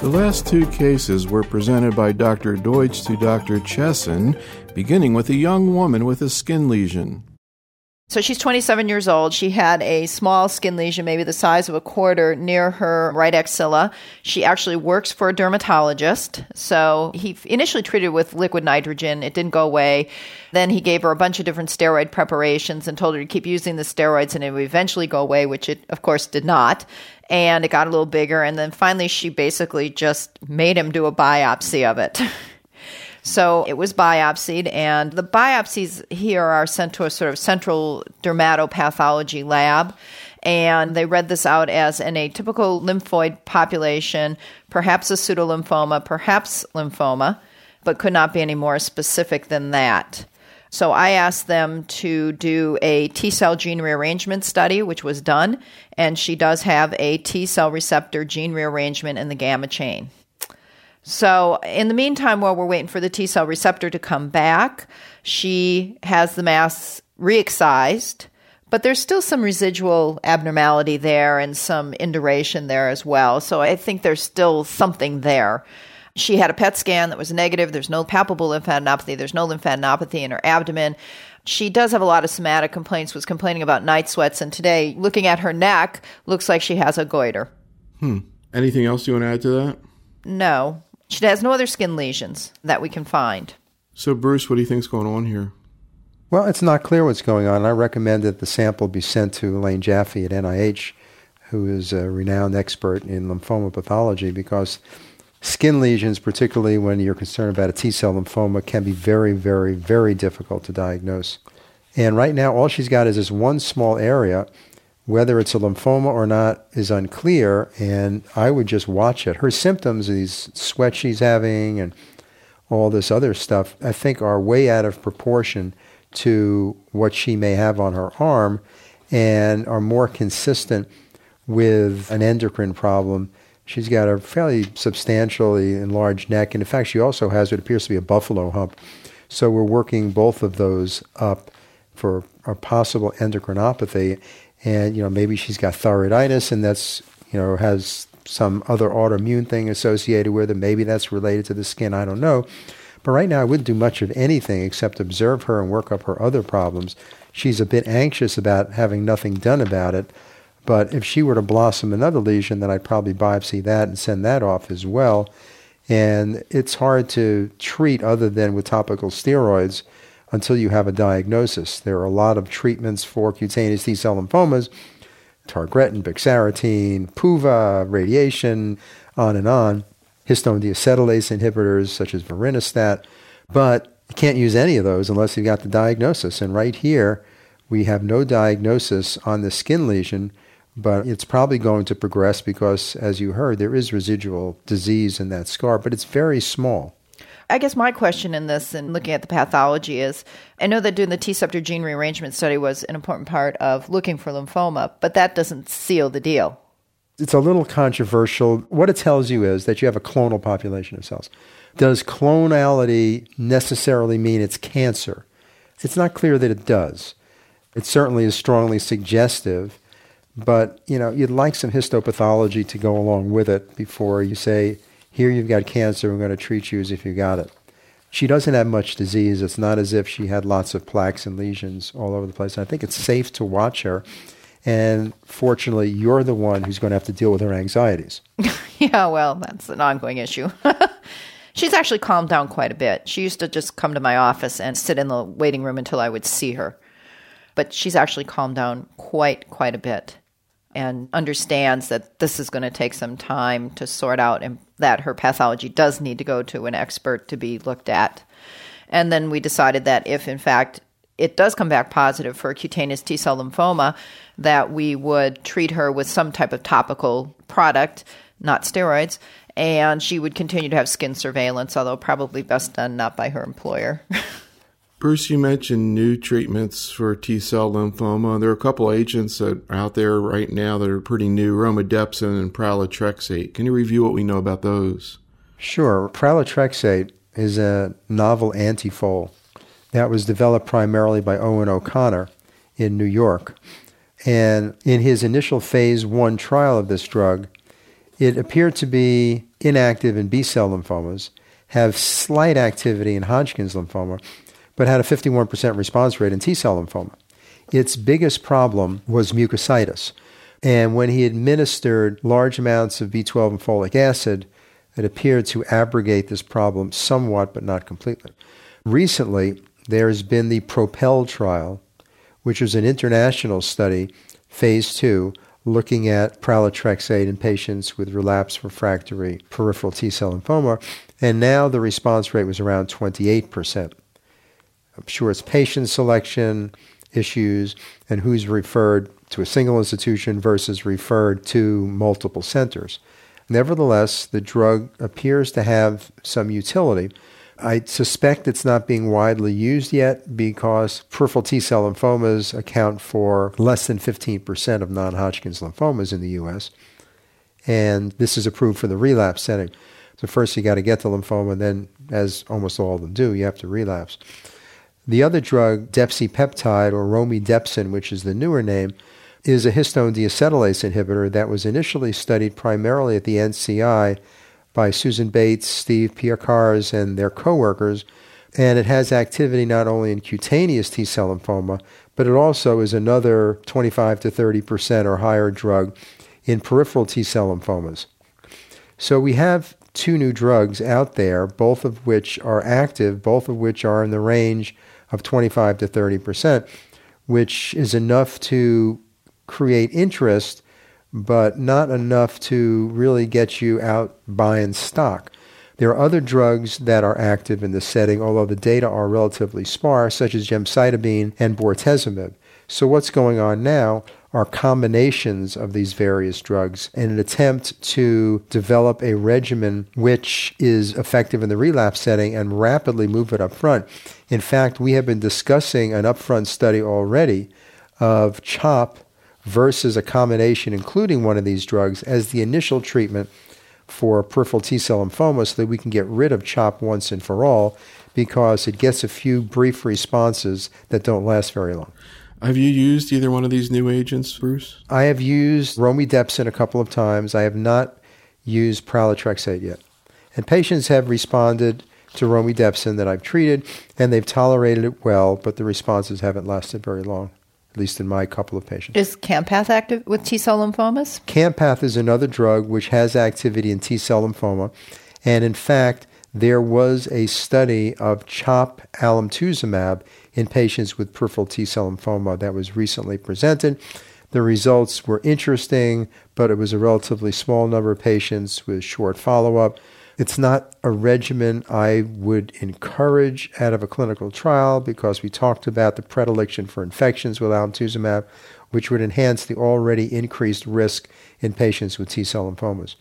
The last two cases were presented by Dr. Deutsch to Dr. Cheson, beginning with a young woman with a skin lesion. So she's 27 years old. She had a small skin lesion, maybe the size of a quarter, near her right axilla. She actually works for a dermatologist. So he initially treated with liquid nitrogen. It didn't go away. Then he gave her a bunch of different steroid preparations and told her to keep using the steroids and it would eventually go away, which it, of course, did not. And it got a little bigger. And then finally, she basically just made him do a biopsy of it. So it was biopsied, and the biopsies here are sent to a sort of central dermatopathology lab. And they read this out as an atypical lymphoid population, perhaps a pseudolymphoma, perhaps lymphoma, but could not be any more specific than that. So I asked them to do a T cell gene rearrangement study, which was done, and she does have a T cell receptor gene rearrangement in the gamma chain. So, in the meantime, while we're waiting for the T cell receptor to come back, she has the mass re-excised, but there's still some residual abnormality there and some induration there as well. So, I think there's still something there. She had a PET scan that was negative. There's no palpable lymphadenopathy. There's no lymphadenopathy in her abdomen. She does have a lot of somatic complaints, was complaining about night sweats, and today, looking at her neck, looks like she has a goiter. Hmm. Anything else you want to add to that? No. She has no other skin lesions that we can find. So, Bruce, what do you think's going on here? Well, it's not clear what's going on. I recommend that the sample be sent to Elaine Jaffe at NIH, who is a renowned expert in lymphoma pathology, because skin lesions, particularly when you're concerned about a T cell lymphoma, can be very, very, very difficult to diagnose. And right now, all she's got is this one small area whether it's a lymphoma or not is unclear, and I would just watch it. Her symptoms, these sweat she's having and all this other stuff, I think are way out of proportion to what she may have on her arm and are more consistent with an endocrine problem. She's got a fairly substantially enlarged neck, and in fact, she also has what appears to be a buffalo hump. So we're working both of those up for a possible endocrinopathy and you know maybe she's got thyroiditis and that's you know has some other autoimmune thing associated with it. Maybe that's related to the skin. I don't know. But right now, I wouldn't do much of anything except observe her and work up her other problems. She's a bit anxious about having nothing done about it. But if she were to blossom another lesion, then I'd probably biopsy that and send that off as well. And it's hard to treat other than with topical steroids until you have a diagnosis. There are a lot of treatments for cutaneous T cell lymphomas targretin, bexarotene, PUVA, radiation, on and on, histone deacetylase inhibitors such as vorinostat. But you can't use any of those unless you've got the diagnosis. And right here, we have no diagnosis on the skin lesion, but it's probably going to progress because, as you heard, there is residual disease in that scar, but it's very small. I guess my question in this and looking at the pathology is I know that doing the T receptor gene rearrangement study was an important part of looking for lymphoma, but that doesn't seal the deal. It's a little controversial. What it tells you is that you have a clonal population of cells. Does clonality necessarily mean it's cancer? It's not clear that it does. It certainly is strongly suggestive, but you know, you'd like some histopathology to go along with it before you say here you've got cancer, we're going to treat you as if you got it. She doesn't have much disease. It's not as if she had lots of plaques and lesions all over the place. I think it's safe to watch her. And fortunately, you're the one who's going to have to deal with her anxieties. yeah, well, that's an ongoing issue. She's actually calmed down quite a bit. She used to just come to my office and sit in the waiting room until I would see her. But she's actually calmed down quite, quite a bit and understands that this is going to take some time to sort out and that her pathology does need to go to an expert to be looked at. And then we decided that if, in fact, it does come back positive for cutaneous T cell lymphoma, that we would treat her with some type of topical product, not steroids, and she would continue to have skin surveillance, although probably best done not by her employer. Bruce, you mentioned new treatments for T cell lymphoma. There are a couple agents that are out there right now that are pretty new romidepsin and pralatrexate. Can you review what we know about those? Sure. Pralatrexate is a novel antifol that was developed primarily by Owen O'Connor in New York. And in his initial phase one trial of this drug, It appeared to be inactive in B cell lymphomas, have slight activity in Hodgkin's lymphoma, but had a 51% response rate in T cell lymphoma. Its biggest problem was mucositis. And when he administered large amounts of B12 and folic acid, it appeared to abrogate this problem somewhat, but not completely. Recently, there has been the PROPEL trial, which is an international study, phase two, looking at pralatrexate in patients with relapsed refractory peripheral T cell lymphoma, and now the response rate was around 28%. I'm sure it's patient selection issues and who's referred to a single institution versus referred to multiple centers. Nevertheless, the drug appears to have some utility. I suspect it's not being widely used yet because peripheral T cell lymphomas account for less than 15% of non Hodgkin's lymphomas in the US. And this is approved for the relapse setting. So, first you got to get the lymphoma, then, as almost all of them do, you have to relapse. The other drug, depsipeptide or romidepsin, which is the newer name, is a histone deacetylase inhibitor that was initially studied primarily at the NCI by Susan Bates, Steve Piekarz, and their coworkers. And it has activity not only in cutaneous T cell lymphoma, but it also is another 25 to 30 percent or higher drug in peripheral T cell lymphomas. So we have two new drugs out there, both of which are active, both of which are in the range of 25 to 30 percent, which is enough to create interest, but not enough to really get you out buying stock. There are other drugs that are active in this setting, although the data are relatively sparse, such as gemcitabine and bortezomib. So, what's going on now are combinations of these various drugs in an attempt to develop a regimen which is effective in the relapse setting and rapidly move it up front. In fact, we have been discussing an upfront study already of CHOP versus a combination including one of these drugs as the initial treatment for peripheral T cell lymphoma so that we can get rid of CHOP once and for all because it gets a few brief responses that don't last very long. Have you used either one of these new agents, Bruce? I have used romidepsin a couple of times. I have not used pralatrexate yet. And patients have responded to romidepsin that I've treated, and they've tolerated it well, but the responses haven't lasted very long at least in my couple of patients. Is Campath active with T cell lymphomas? Campath is another drug which has activity in T cell lymphoma. And in fact, there was a study of CHOP alemtuzumab in patients with peripheral T cell lymphoma that was recently presented. The results were interesting, but it was a relatively small number of patients with short follow up. It's not a regimen I would encourage out of a clinical trial because we talked about the predilection for infections with alemtuzumab, which would enhance the already increased risk in patients with T cell lymphomas.